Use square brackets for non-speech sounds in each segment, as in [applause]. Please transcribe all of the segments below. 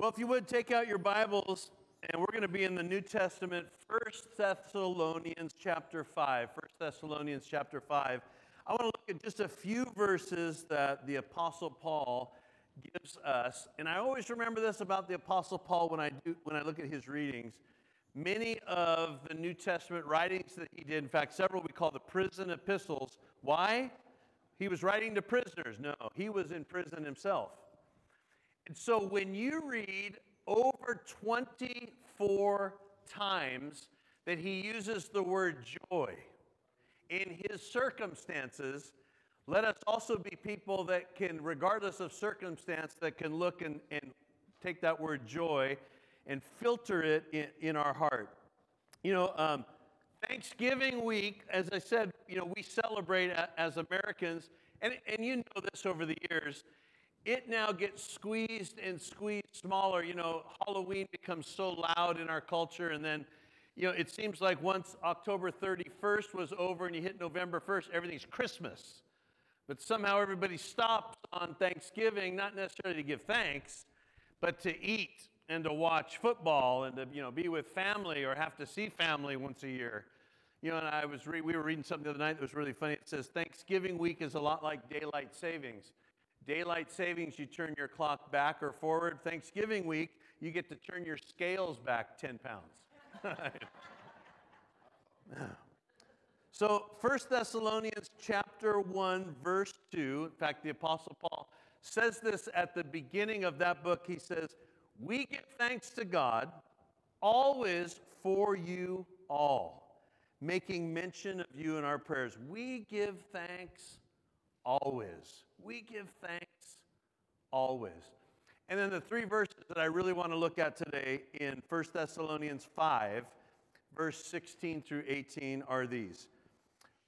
Well, if you would take out your Bibles, and we're going to be in the New Testament, First Thessalonians chapter 5. 1 Thessalonians chapter 5. I want to look at just a few verses that the Apostle Paul gives us. And I always remember this about the Apostle Paul when I, do, when I look at his readings. Many of the New Testament writings that he did, in fact, several we call the prison epistles. Why? He was writing to prisoners. No, he was in prison himself. And so when you read over 24 times that he uses the word joy in his circumstances, let us also be people that can, regardless of circumstance, that can look and, and take that word joy and filter it in, in our heart. You know, um, Thanksgiving week, as I said, you know, we celebrate as Americans, and, and you know this over the years it now gets squeezed and squeezed smaller. You know, Halloween becomes so loud in our culture, and then, you know, it seems like once October 31st was over and you hit November 1st, everything's Christmas. But somehow everybody stops on Thanksgiving, not necessarily to give thanks, but to eat and to watch football and to, you know, be with family or have to see family once a year. You know, and I was re- we were reading something the other night that was really funny. It says Thanksgiving week is a lot like daylight savings. Daylight savings, you turn your clock back or forward. Thanksgiving week, you get to turn your scales back 10 pounds. [laughs] so 1 Thessalonians chapter 1 verse 2, in fact the apostle Paul says this at the beginning of that book. He says, "We give thanks to God always for you all, making mention of you in our prayers. We give thanks always. We give thanks always. And then the three verses that I really want to look at today in 1 Thessalonians 5, verse 16 through 18 are these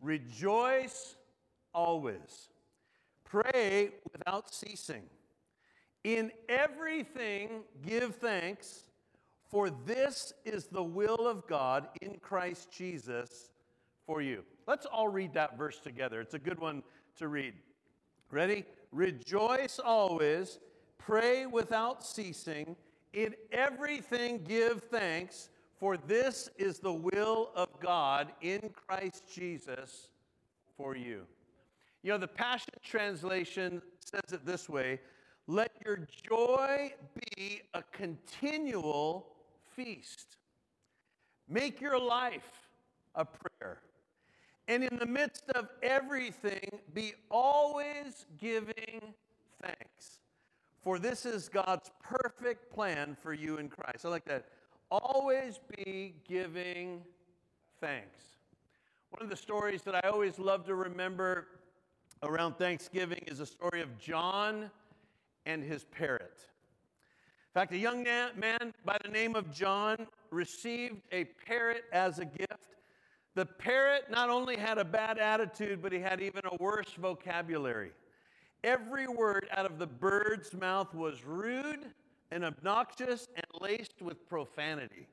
Rejoice always, pray without ceasing. In everything, give thanks, for this is the will of God in Christ Jesus for you. Let's all read that verse together. It's a good one to read. Ready? Rejoice always, pray without ceasing, in everything give thanks, for this is the will of God in Christ Jesus for you. You know, the Passion Translation says it this way let your joy be a continual feast. Make your life a prayer. And in the midst of everything, be always giving thanks. For this is God's perfect plan for you in Christ. I like that. Always be giving thanks. One of the stories that I always love to remember around Thanksgiving is a story of John and his parrot. In fact, a young man by the name of John received a parrot as a gift. The parrot not only had a bad attitude, but he had even a worse vocabulary. Every word out of the bird's mouth was rude and obnoxious and laced with profanity.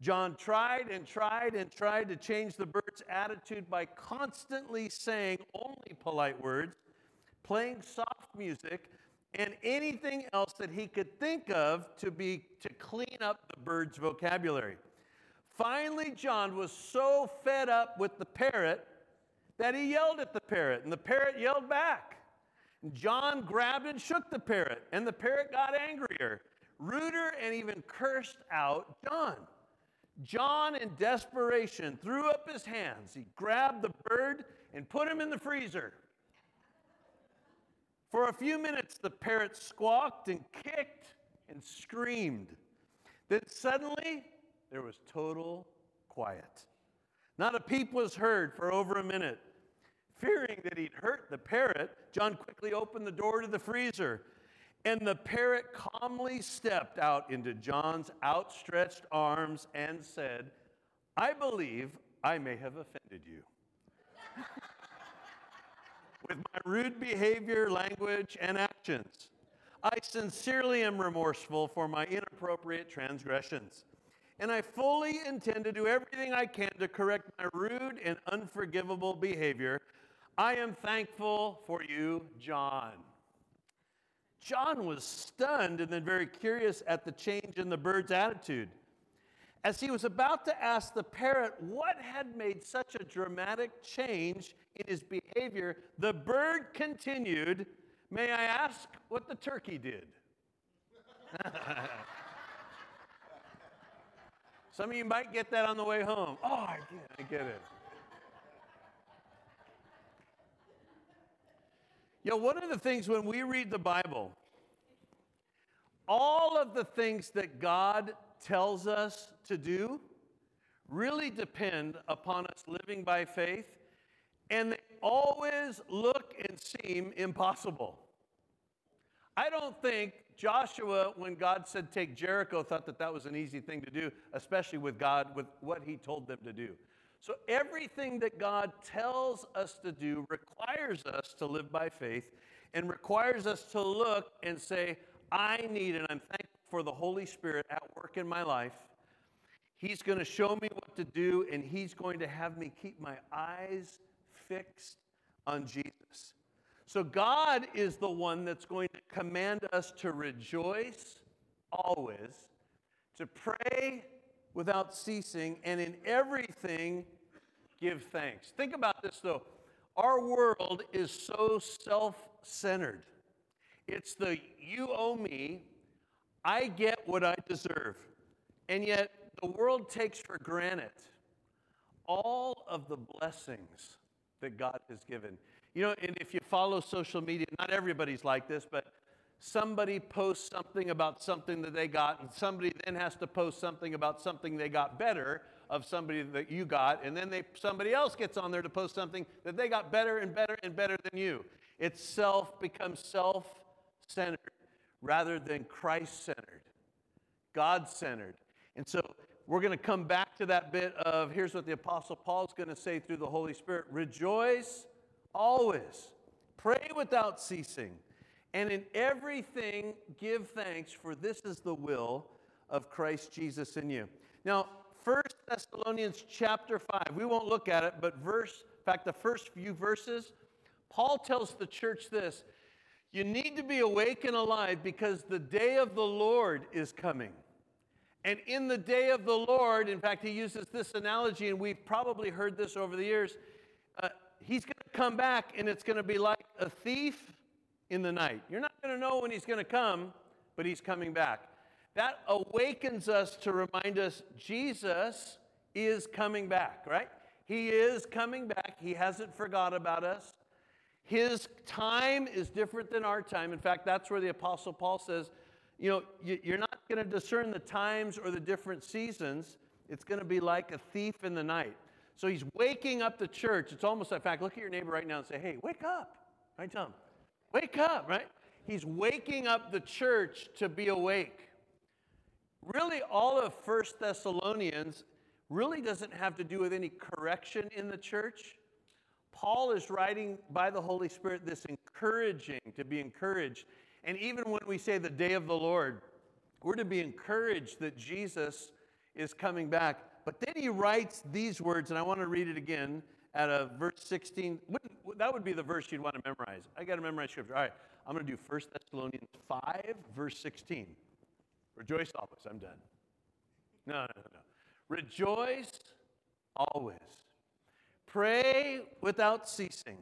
John tried and tried and tried to change the bird's attitude by constantly saying only polite words, playing soft music, and anything else that he could think of to be to clean up the bird's vocabulary. Finally, John was so fed up with the parrot that he yelled at the parrot, and the parrot yelled back. And John grabbed and shook the parrot, and the parrot got angrier, ruder, and even cursed out John. John, in desperation, threw up his hands. He grabbed the bird and put him in the freezer. For a few minutes, the parrot squawked and kicked and screamed. Then suddenly, there was total quiet. Not a peep was heard for over a minute. Fearing that he'd hurt the parrot, John quickly opened the door to the freezer, and the parrot calmly stepped out into John's outstretched arms and said, I believe I may have offended you. [laughs] With my rude behavior, language, and actions, I sincerely am remorseful for my inappropriate transgressions and I fully intend to do everything I can to correct my rude and unforgivable behavior. I am thankful for you, John. John was stunned and then very curious at the change in the bird's attitude. As he was about to ask the parrot what had made such a dramatic change in his behavior, the bird continued, May I ask what the turkey did? [laughs] Some of you might get that on the way home. Oh, I get, I get it. You know, one of the things when we read the Bible, all of the things that God tells us to do really depend upon us living by faith, and they always look and seem impossible. I don't think Joshua, when God said take Jericho, thought that that was an easy thing to do, especially with God, with what he told them to do. So everything that God tells us to do requires us to live by faith and requires us to look and say, I need, and I'm thankful for the Holy Spirit at work in my life. He's going to show me what to do, and He's going to have me keep my eyes fixed on Jesus. So, God is the one that's going to command us to rejoice always, to pray without ceasing, and in everything give thanks. Think about this though. Our world is so self centered. It's the you owe me, I get what I deserve. And yet, the world takes for granted all of the blessings that God has given. You know, and if you follow social media, not everybody's like this, but somebody posts something about something that they got, and somebody then has to post something about something they got better of somebody that you got, and then they, somebody else gets on there to post something that they got better and better and better than you. It's self becomes self centered rather than Christ centered, God centered. And so we're going to come back to that bit of here's what the Apostle Paul's going to say through the Holy Spirit rejoice always, pray without ceasing, and in everything give thanks, for this is the will of Christ Jesus in you. Now, 1 Thessalonians chapter 5, we won't look at it, but verse, in fact, the first few verses, Paul tells the church this You need to be awake and alive because the day of the Lord is coming. And in the day of the Lord, in fact, he uses this analogy, and we've probably heard this over the years. Uh, he's going to come back, and it's going to be like a thief in the night. You're not going to know when he's going to come, but he's coming back. That awakens us to remind us Jesus is coming back, right? He is coming back. He hasn't forgot about us. His time is different than our time. In fact, that's where the Apostle Paul says, you know, you're not going to discern the times or the different seasons. It's going to be like a thief in the night. So he's waking up the church. It's almost, in fact, look at your neighbor right now and say, hey, wake up. Right, Tom? Wake up, right? He's waking up the church to be awake. Really, all of First Thessalonians really doesn't have to do with any correction in the church. Paul is writing by the Holy Spirit this encouraging to be encouraged. And even when we say the day of the Lord, we're to be encouraged that Jesus is coming back. But then he writes these words, and I want to read it again at a verse 16. That would be the verse you'd want to memorize. I got to memorize scripture. All right, I'm going to do 1 Thessalonians 5, verse 16. Rejoice always. I'm done. No, no, no, no. Rejoice always. Pray without ceasing.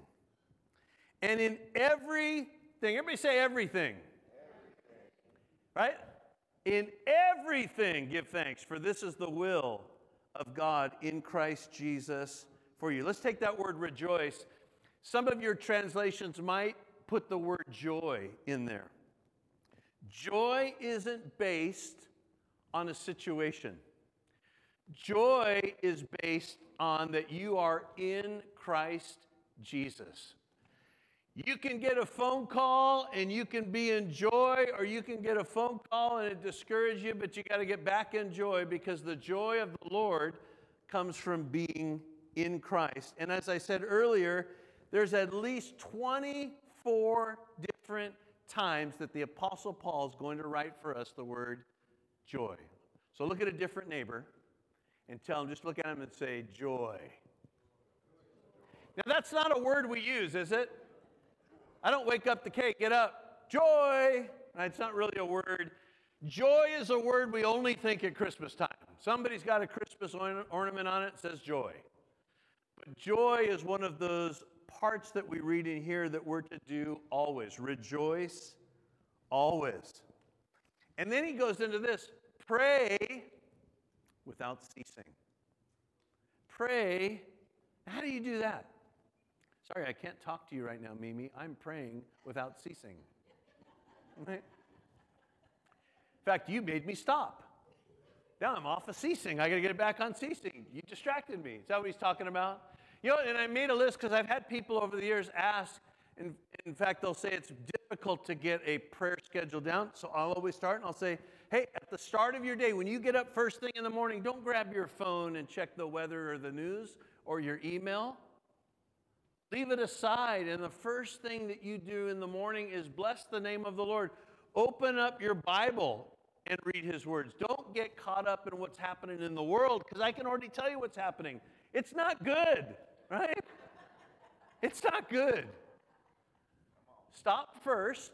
And in everything, everybody say everything. everything. Right? In everything give thanks, for this is the will of God in Christ Jesus for you. Let's take that word rejoice. Some of your translations might put the word joy in there. Joy isn't based on a situation. Joy is based on that you are in Christ Jesus. You can get a phone call and you can be in joy, or you can get a phone call and it discourages you, but you got to get back in joy because the joy of the Lord comes from being in Christ. And as I said earlier, there's at least 24 different times that the Apostle Paul is going to write for us the word joy. So look at a different neighbor and tell him, just look at him and say, joy. Now, that's not a word we use, is it? I don't wake up the cake, get up, joy. It's not really a word. Joy is a word we only think at Christmas time. Somebody's got a Christmas ornament on it says joy. But joy is one of those parts that we read in here that we're to do always. Rejoice always. And then he goes into this pray without ceasing. Pray. How do you do that? Sorry, I can't talk to you right now, Mimi. I'm praying without ceasing. Right? In fact, you made me stop. Now I'm off of ceasing. I got to get it back on ceasing. You distracted me. Is that what he's talking about? You know, and I made a list because I've had people over the years ask. In, in fact, they'll say it's difficult to get a prayer schedule down. So I'll always start and I'll say, hey, at the start of your day, when you get up first thing in the morning, don't grab your phone and check the weather or the news or your email. Leave it aside. And the first thing that you do in the morning is bless the name of the Lord. Open up your Bible and read his words. Don't get caught up in what's happening in the world because I can already tell you what's happening. It's not good, right? It's not good. Stop first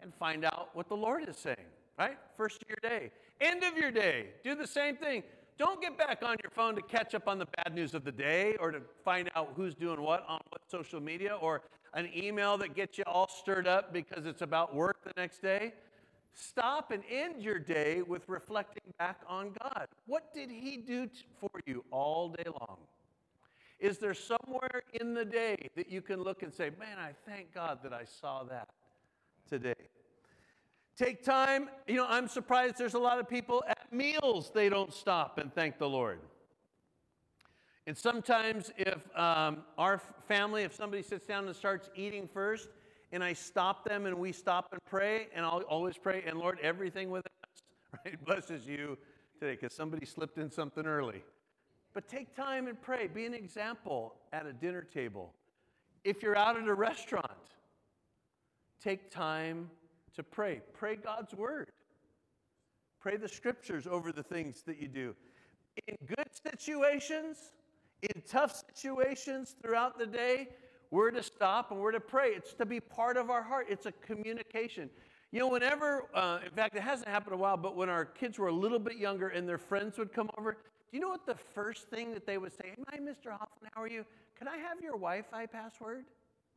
and find out what the Lord is saying right? First of your day. End of your day, do the same thing. Don't get back on your phone to catch up on the bad news of the day or to find out who's doing what on what social media or an email that gets you all stirred up because it's about work the next day. Stop and end your day with reflecting back on God. What did He do for you all day long? Is there somewhere in the day that you can look and say, Man, I thank God that I saw that today? Take time. You know, I'm surprised there's a lot of people meals, they don't stop and thank the Lord. And sometimes, if um, our family, if somebody sits down and starts eating first, and I stop them and we stop and pray, and I'll always pray, and Lord, everything with us, [laughs] right, blesses you today because somebody slipped in something early. But take time and pray. Be an example at a dinner table. If you're out at a restaurant, take time to pray. Pray God's word. Pray the scriptures over the things that you do. In good situations, in tough situations throughout the day, we're to stop and we're to pray. It's to be part of our heart, it's a communication. You know, whenever, uh, in fact, it hasn't happened a while, but when our kids were a little bit younger and their friends would come over, do you know what the first thing that they would say? Hi, Mr. Hoefflin, how are you? Can I have your Wi Fi password?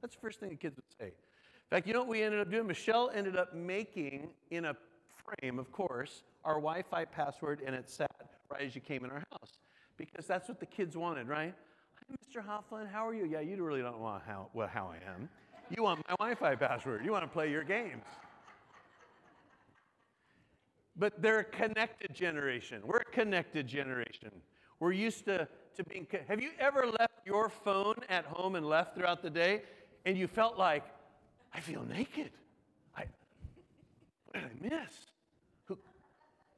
That's the first thing the kids would say. In fact, you know what we ended up doing? Michelle ended up making in a frame, of course, our Wi Fi password, and it sat right as you came in our house because that's what the kids wanted, right? Hi, Mr. Hoefflin, how are you? Yeah, you really don't want how, well, how I am. You want my Wi Fi password, you want to play your games. But they're a connected generation. We're a connected generation. We're used to, to being. Have you ever left your phone at home and left throughout the day and you felt like, I feel naked. I, what did I miss?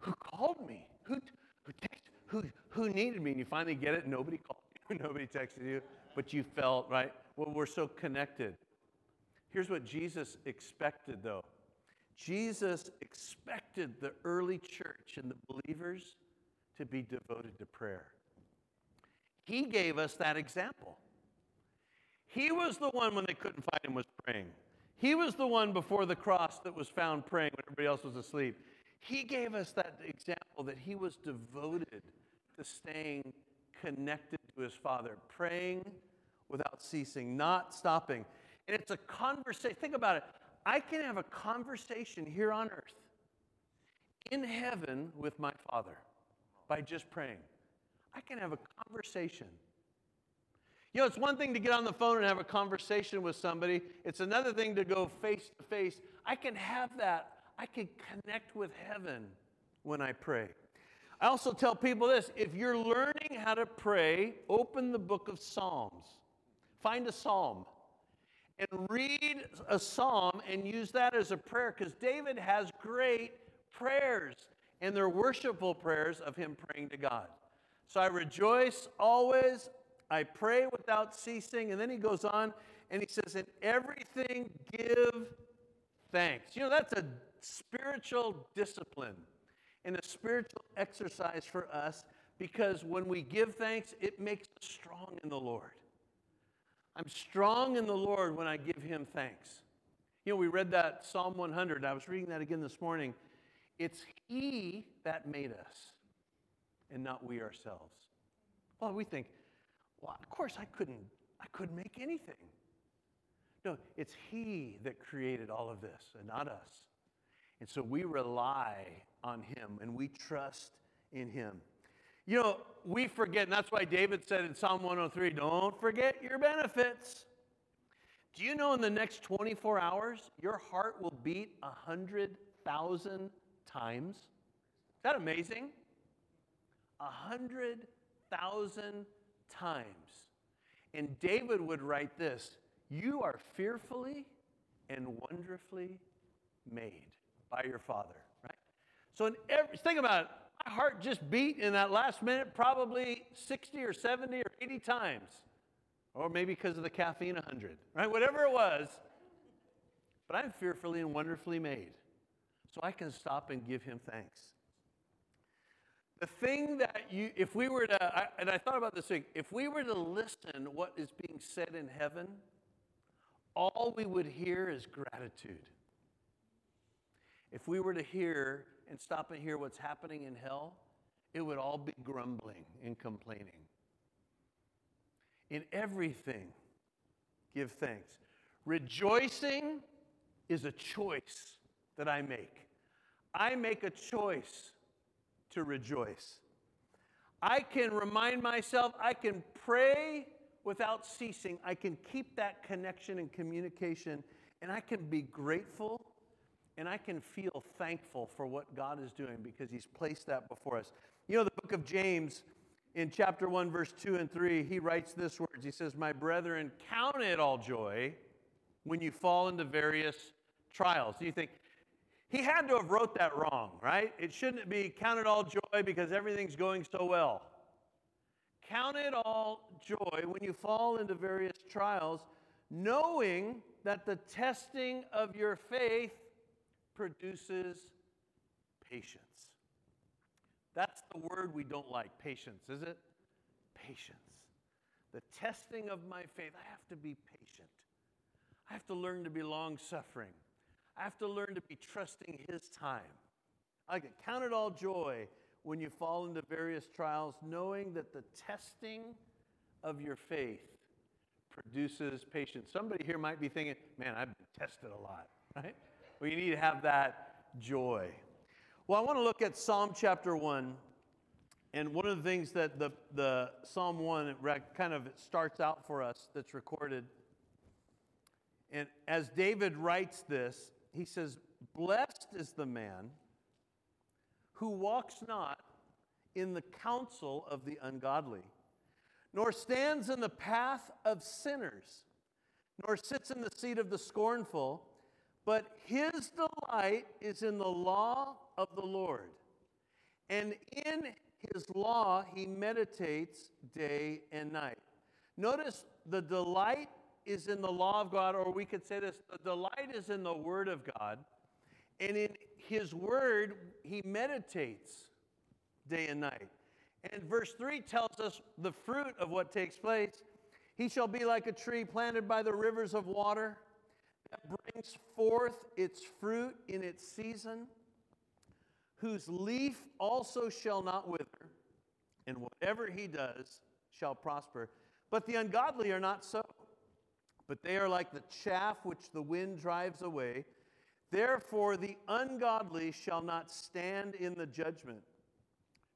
Who, called me? Who, who, text, who, who needed me? And you finally get it, nobody called [laughs] you, nobody texted you, but you felt, right? Well, we're so connected. Here's what Jesus expected, though Jesus expected the early church and the believers to be devoted to prayer. He gave us that example. He was the one when they couldn't find him was praying. He was the one before the cross that was found praying when everybody else was asleep. He gave us that example that he was devoted to staying connected to his Father, praying without ceasing, not stopping. And it's a conversation. Think about it. I can have a conversation here on earth in heaven with my Father by just praying. I can have a conversation you know, it's one thing to get on the phone and have a conversation with somebody, it's another thing to go face to face. I can have that. I can connect with heaven when I pray. I also tell people this if you're learning how to pray, open the book of Psalms. Find a psalm and read a psalm and use that as a prayer because David has great prayers and they're worshipful prayers of him praying to God. So I rejoice always. I pray without ceasing. And then he goes on and he says, In everything give thanks. You know, that's a spiritual discipline and a spiritual exercise for us because when we give thanks, it makes us strong in the Lord. I'm strong in the Lord when I give him thanks. You know, we read that Psalm 100. I was reading that again this morning. It's He that made us and not we ourselves. Well, we think, well, of course I couldn't, I couldn't make anything. No, it's He that created all of this and not us. And so we rely on Him and we trust in Him. You know, we forget, and that's why David said in Psalm 103 don't forget your benefits. Do you know in the next 24 hours, your heart will beat 100,000 times? Is that amazing? 100,000 times. And David would write this You are fearfully and wonderfully made by your Father, right? So, in every, think about it. My heart just beat in that last minute probably 60 or 70 or 80 times. Or maybe because of the caffeine, 100, right? Whatever it was. But I'm fearfully and wonderfully made. So I can stop and give him thanks. The thing that you, if we were to, I, and I thought about this thing, if we were to listen what is being said in heaven, all we would hear is gratitude. If we were to hear and stop and hear what's happening in hell, it would all be grumbling and complaining. In everything, give thanks. Rejoicing is a choice that I make. I make a choice to rejoice. I can remind myself, I can pray without ceasing. I can keep that connection and communication, and I can be grateful and I can feel thankful for what God is doing because He's placed that before us. You know, the book of James, in chapter 1, verse 2 and 3, he writes this words He says, My brethren, count it all joy when you fall into various trials. Do you think, he had to have wrote that wrong, right? It shouldn't be count it all joy because everything's going so well. Count it all joy when you fall into various trials, knowing that the testing of your faith produces patience. That's the word we don't like, patience, is it? Patience. The testing of my faith, I have to be patient. I have to learn to be long suffering. I have to learn to be trusting His time. I can count it all joy when you fall into various trials, knowing that the testing of your faith produces patience. Somebody here might be thinking, man, I've been tested a lot, right? You need to have that joy. Well, I want to look at Psalm chapter 1. And one of the things that the, the Psalm 1 kind of starts out for us that's recorded. And as David writes this, he says, Blessed is the man who walks not in the counsel of the ungodly, nor stands in the path of sinners, nor sits in the seat of the scornful but his delight is in the law of the Lord. And in his law he meditates day and night. Notice the delight is in the law of God, or we could say this the delight is in the word of God. And in his word, he meditates day and night. And verse 3 tells us the fruit of what takes place. He shall be like a tree planted by the rivers of water brings forth its fruit in its season, whose leaf also shall not wither, and whatever he does shall prosper. But the ungodly are not so, but they are like the chaff which the wind drives away. Therefore, the ungodly shall not stand in the judgment,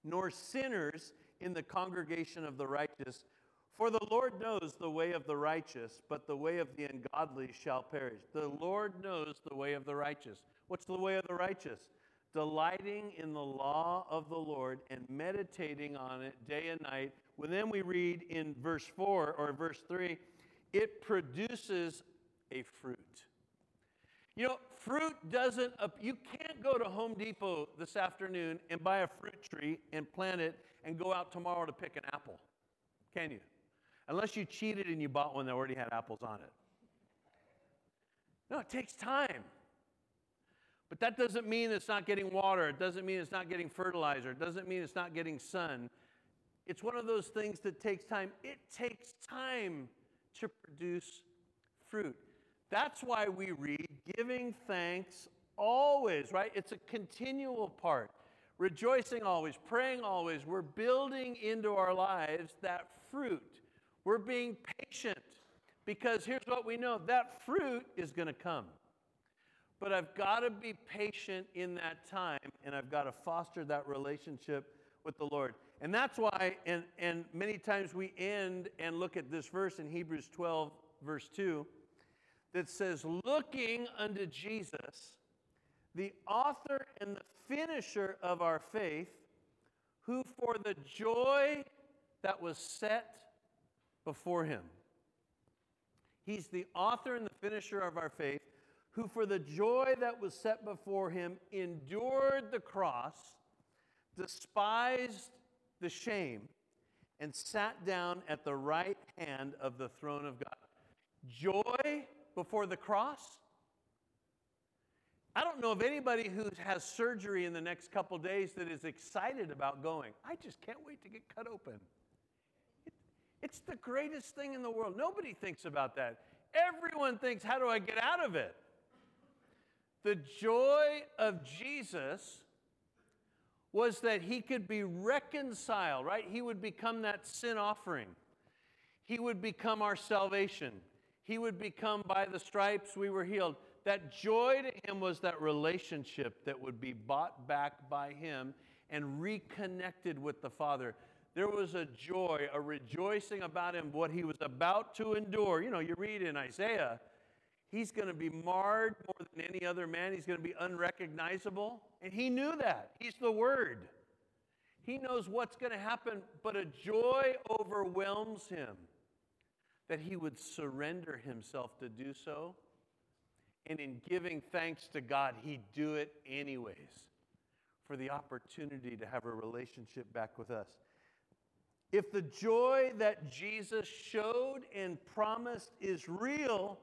nor sinners in the congregation of the righteous. For the Lord knows the way of the righteous, but the way of the ungodly shall perish. The Lord knows the way of the righteous. What's the way of the righteous? Delighting in the law of the Lord and meditating on it day and night. Well, then we read in verse 4 or verse 3 it produces a fruit. You know, fruit doesn't, you can't go to Home Depot this afternoon and buy a fruit tree and plant it and go out tomorrow to pick an apple. Can you? Unless you cheated and you bought one that already had apples on it. No, it takes time. But that doesn't mean it's not getting water. It doesn't mean it's not getting fertilizer. It doesn't mean it's not getting sun. It's one of those things that takes time. It takes time to produce fruit. That's why we read giving thanks always, right? It's a continual part. Rejoicing always, praying always. We're building into our lives that fruit. We're being patient because here's what we know that fruit is going to come. But I've got to be patient in that time and I've got to foster that relationship with the Lord. And that's why, and, and many times we end and look at this verse in Hebrews 12, verse 2, that says, Looking unto Jesus, the author and the finisher of our faith, who for the joy that was set before him. He's the author and the finisher of our faith, who for the joy that was set before him endured the cross, despised the shame, and sat down at the right hand of the throne of God. Joy before the cross? I don't know of anybody who has surgery in the next couple days that is excited about going. I just can't wait to get cut open. It, it's the greatest thing in the world. Nobody thinks about that. Everyone thinks, how do I get out of it? The joy of Jesus was that he could be reconciled, right? He would become that sin offering. He would become our salvation. He would become by the stripes we were healed. That joy to him was that relationship that would be bought back by him and reconnected with the Father. There was a joy, a rejoicing about him, what he was about to endure. You know, you read in Isaiah, he's going to be marred more than any other man. He's going to be unrecognizable. And he knew that. He's the Word. He knows what's going to happen, but a joy overwhelms him that he would surrender himself to do so. And in giving thanks to God, he'd do it anyways for the opportunity to have a relationship back with us. If the joy that Jesus showed and promised is real,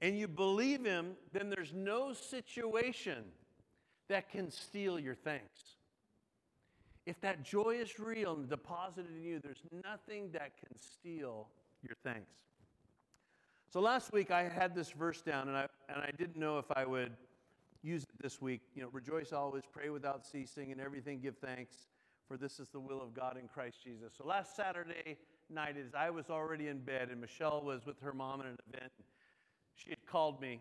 and you believe him, then there's no situation that can steal your thanks. If that joy is real and deposited in you, there's nothing that can steal your thanks. So last week I had this verse down and I, and I didn't know if I would use it this week. You know, rejoice always, pray without ceasing, and everything give thanks, for this is the will of God in Christ Jesus. So last Saturday night, as I was already in bed and Michelle was with her mom at an event, she had called me.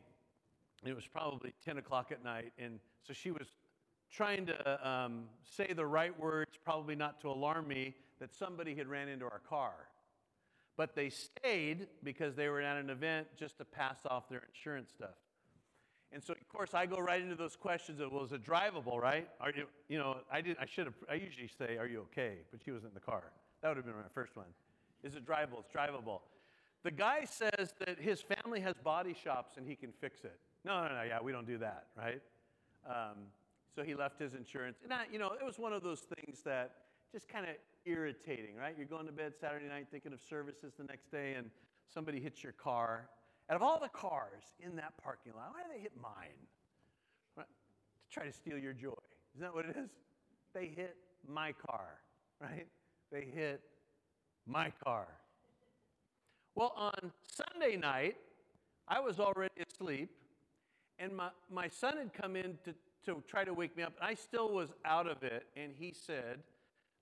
It was probably 10 o'clock at night. And so she was trying to um, say the right words, probably not to alarm me, that somebody had ran into our car. But they stayed because they were at an event just to pass off their insurance stuff. And so, of course, I go right into those questions of, well, is it drivable, right? Are you, you know, I did, I should have, I usually say, are you okay? But she wasn't in the car. That would have been my first one. Is it drivable? It's drivable. The guy says that his family has body shops and he can fix it. No, no, no, yeah, we don't do that, right? Um, so he left his insurance. And I, you know, it was one of those things that just kind of irritating, right? You're going to bed Saturday night thinking of services the next day and somebody hits your car. Out of all the cars in that parking lot, why do they hit mine? To try to steal your joy. Isn't that what it is? They hit my car, [laughs] right? They hit my car. Well, on Sunday night, I was already asleep, and my, my son had come in to, to try to wake me up. And I still was out of it, and he said,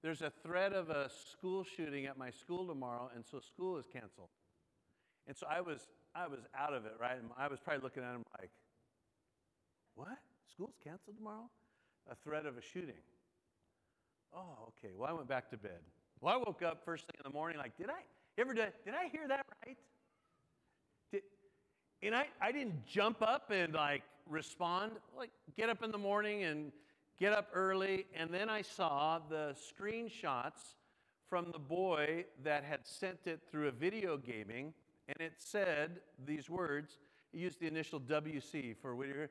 There's a threat of a school shooting at my school tomorrow, and so school is canceled. And so I was, I was out of it, right? And I was probably looking at him like, What? School's canceled tomorrow? A threat of a shooting. Oh, okay. Well, I went back to bed. Well, I woke up first thing in the morning, like, did I, ever done, did I hear that right? Did, and I, I didn't jump up and like respond, like get up in the morning and get up early. And then I saw the screenshots from the boy that had sent it through a video gaming. And it said these words, he used the initial WC for Whittier.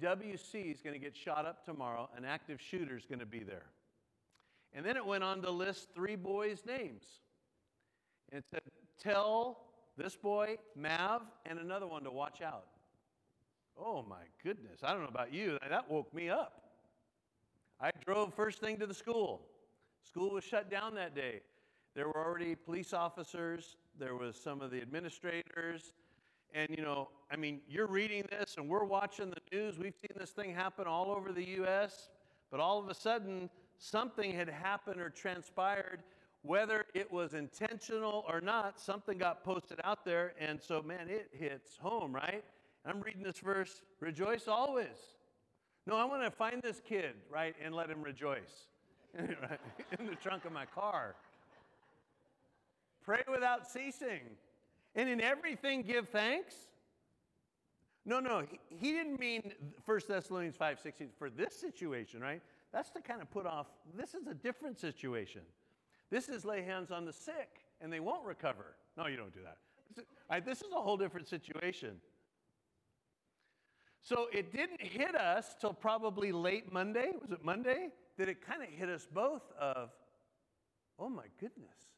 WC is going to get shot up tomorrow. An active shooter is going to be there. And then it went on to list three boys' names. And it said, Tell this boy, Mav, and another one to watch out. Oh my goodness. I don't know about you. That woke me up. I drove first thing to the school. School was shut down that day. There were already police officers, there was some of the administrators, And, you know, I mean, you're reading this and we're watching the news. We've seen this thing happen all over the U.S., but all of a sudden, something had happened or transpired, whether it was intentional or not, something got posted out there. And so, man, it hits home, right? I'm reading this verse rejoice always. No, I want to find this kid, right, and let him rejoice [laughs] in the trunk of my car. Pray without ceasing. And in everything, give thanks. No, no, he, didn't mean 1 Thessalonians 5 16 for this situation, right? That's to kind of put off, this is a different situation. This is lay hands on the sick and they won't recover. No, you don't do that. This is a whole different situation. So it didn't hit us till probably late Monday. Was it Monday? That it kind of hit us both of, oh my goodness.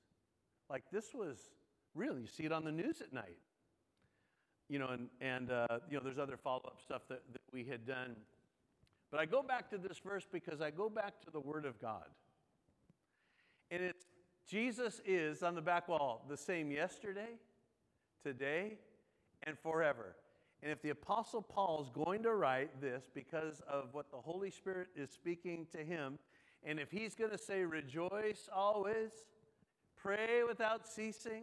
Like this was real. You see it on the news at night. You know, and, and uh, you know, there's other follow-up stuff that, that we had done. But I go back to this verse because I go back to the Word of God. And it's Jesus is on the back wall the same yesterday, today, and forever. And if the Apostle Paul is going to write this because of what the Holy Spirit is speaking to him, and if he's going to say, rejoice always, pray without ceasing,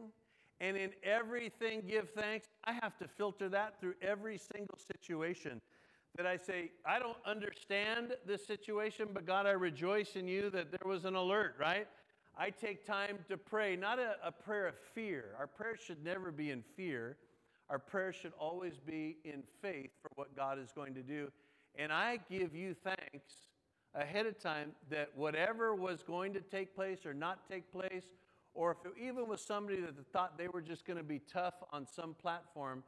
and in everything give thanks, I have to filter that through every single situation. That I say, I don't understand this situation, but God, I rejoice in you that there was an alert, right? I take time to pray, not a, a prayer of fear. Our prayer should never be in fear. Our prayer should always be in faith for what God is going to do. And I give you thanks ahead of time that whatever was going to take place or not take place, or if it even was somebody that thought they were just going to be tough on some platform,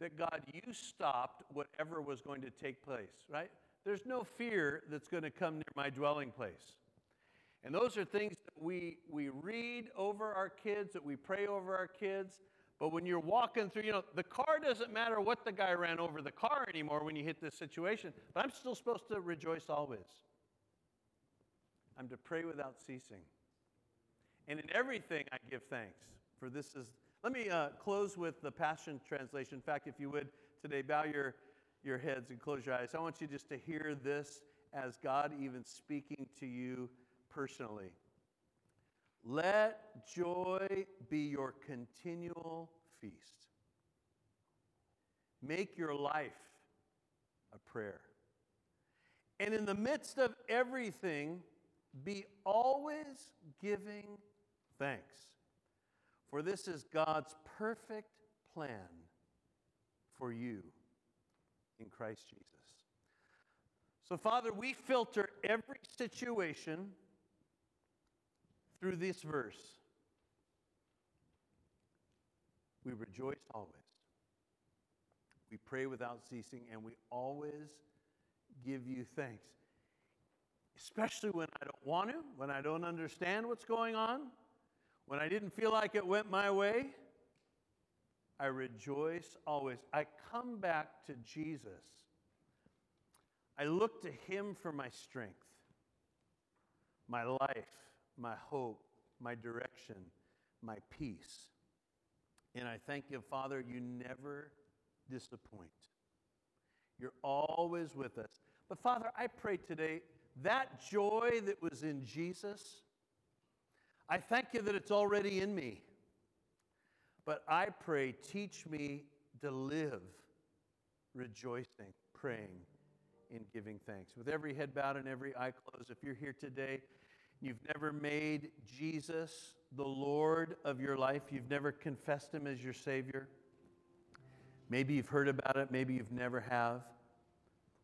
that God, you stopped whatever was going to take place, right? There's no fear that's going to come near my dwelling place. And those are things that we, we read over our kids, that we pray over our kids, but when you're walking through, you know, the car doesn't matter what the guy ran over the car anymore when you hit this situation, but I'm still supposed to rejoice always. I'm to pray without ceasing. And in everything I give thanks, for this is. Let me uh, close with the Passion Translation. In fact, if you would today, bow your, your heads and close your eyes. I want you just to hear this as God even speaking to you personally. Let joy be your continual feast. Make your life a prayer. And in the midst of everything, be always giving thanks. For this is God's perfect plan for you in Christ Jesus. So, Father, we filter every situation through this verse. We rejoice always. We pray without ceasing, and we always give you thanks. Especially when I don't want to, when I don't understand what's going on, when I didn't feel like it went my way. I rejoice always. I come back to Jesus. I look to Him for my strength, my life, my hope, my direction, my peace. And I thank you, Father, you never disappoint. You're always with us. But Father, I pray today that joy that was in Jesus, I thank you that it's already in me. But I pray, teach me to live rejoicing, praying, and giving thanks. With every head bowed and every eye closed, if you're here today You've never made Jesus the Lord of your life. You've never confessed him as your Savior. Maybe you've heard about it, maybe you've never have.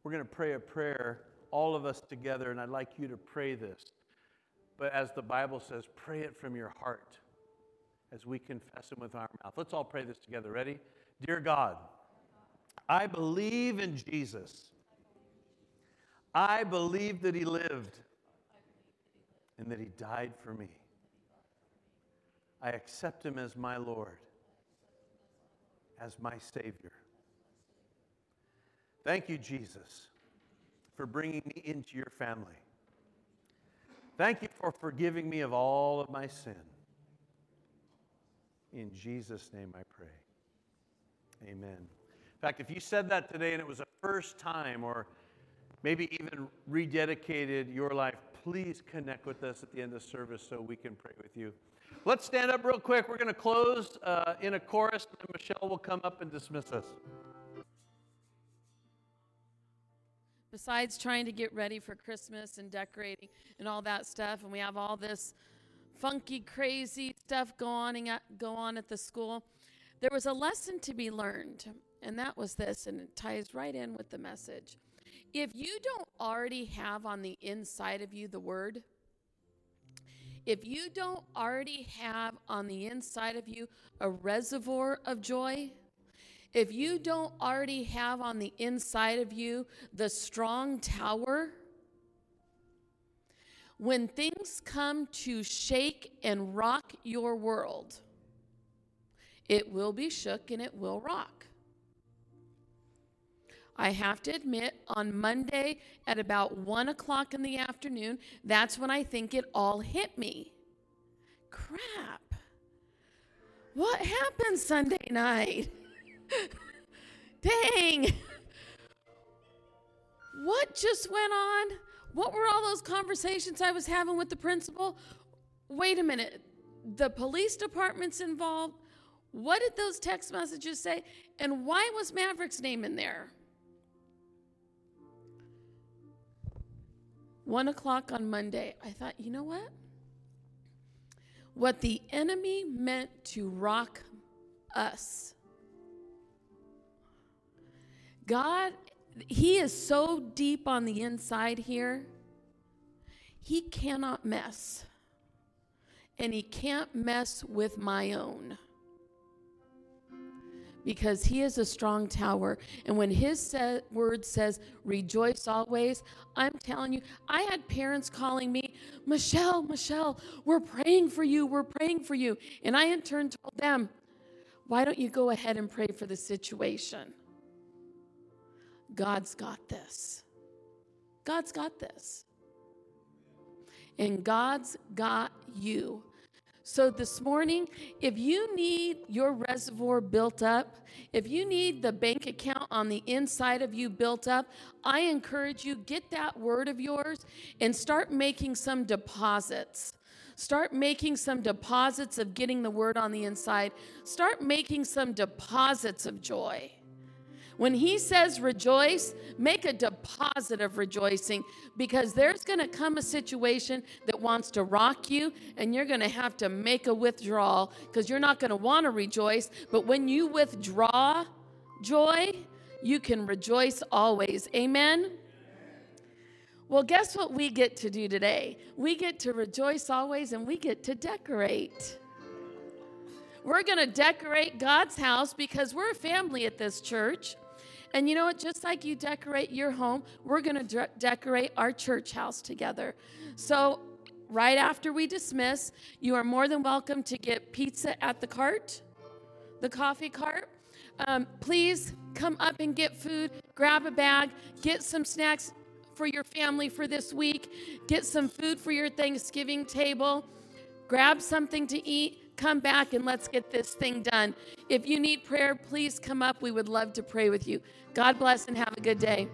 We're going to pray a prayer, all of us together, and I'd like you to pray this. But as the Bible says, pray it from your heart as we confess him with our mouth. Let's all pray this together. Ready? Dear God, I believe in Jesus. I believe that he lived and that he died for me. I accept him as my Lord, as my Savior. Thank you, Jesus, for bringing me into your family. Thank you for forgiving me of all of my sin. In Jesus' name I pray. Amen. In fact, if you said that today and it was a first time or maybe even rededicated your life, please connect with us at the end of service so we can pray with you. Let's stand up real quick. We're going to close uh, in a chorus, and Michelle will come up and dismiss us. Besides trying to get ready for Christmas and decorating and all that stuff, and we have all this funky, crazy stuff going on, go on at the school, there was a lesson to be learned, and that was this, and it ties right in with the message. If you don't already have on the inside of you the Word, if you don't already have on the inside of you a reservoir of joy, if you don't already have on the inside of you the strong tower, when things come to shake and rock your world, it will be shook and it will rock. I have to admit, on Monday at about one o'clock in the afternoon, that's when I think it all hit me. Crap. What happened Sunday night? [laughs] Dang. What just went on? What were all those conversations I was having with the principal? Wait a minute. The police department's involved. What did those text messages say? And why was Maverick's name in there? One o'clock on Monday, I thought, you know what? What the enemy meant to rock us, God, He is so deep on the inside here, He cannot mess. And He can't mess with my own because he is a strong tower. And when his sa- word says, rejoice always, I'm telling you, I had parents calling me, Michelle, Michelle, we're praying for you, we're praying for you. And I in turn told them, why don't you go ahead and pray for the situation? God's got this. God's got this. And God's got you. So, this morning, if you need your reservoir built up, if you need the bank account on the inside of you built up, I encourage you get that word of yours and start making some deposits. Start making some deposits of getting the word on the inside. Start making some deposits of joy. When he says rejoice, make a deposit of rejoicing because there's going to come a situation that wants to rock you and you're going to have to make a withdrawal because you're not going to want to rejoice. But when you withdraw joy, you can rejoice always. Amen. Well, guess what we get to do today? We get to rejoice always and we get to decorate. We're going to decorate God's house because we're a family at this church. And you know what? Just like you decorate your home, we're going to de- decorate our church house together. So, right after we dismiss, you are more than welcome to get pizza at the cart, the coffee cart. Um, please come up and get food, grab a bag, get some snacks for your family for this week, get some food for your Thanksgiving table, grab something to eat come back and let's get this thing done. If you need prayer, please come up. We would love to pray with you. God bless and have a good day.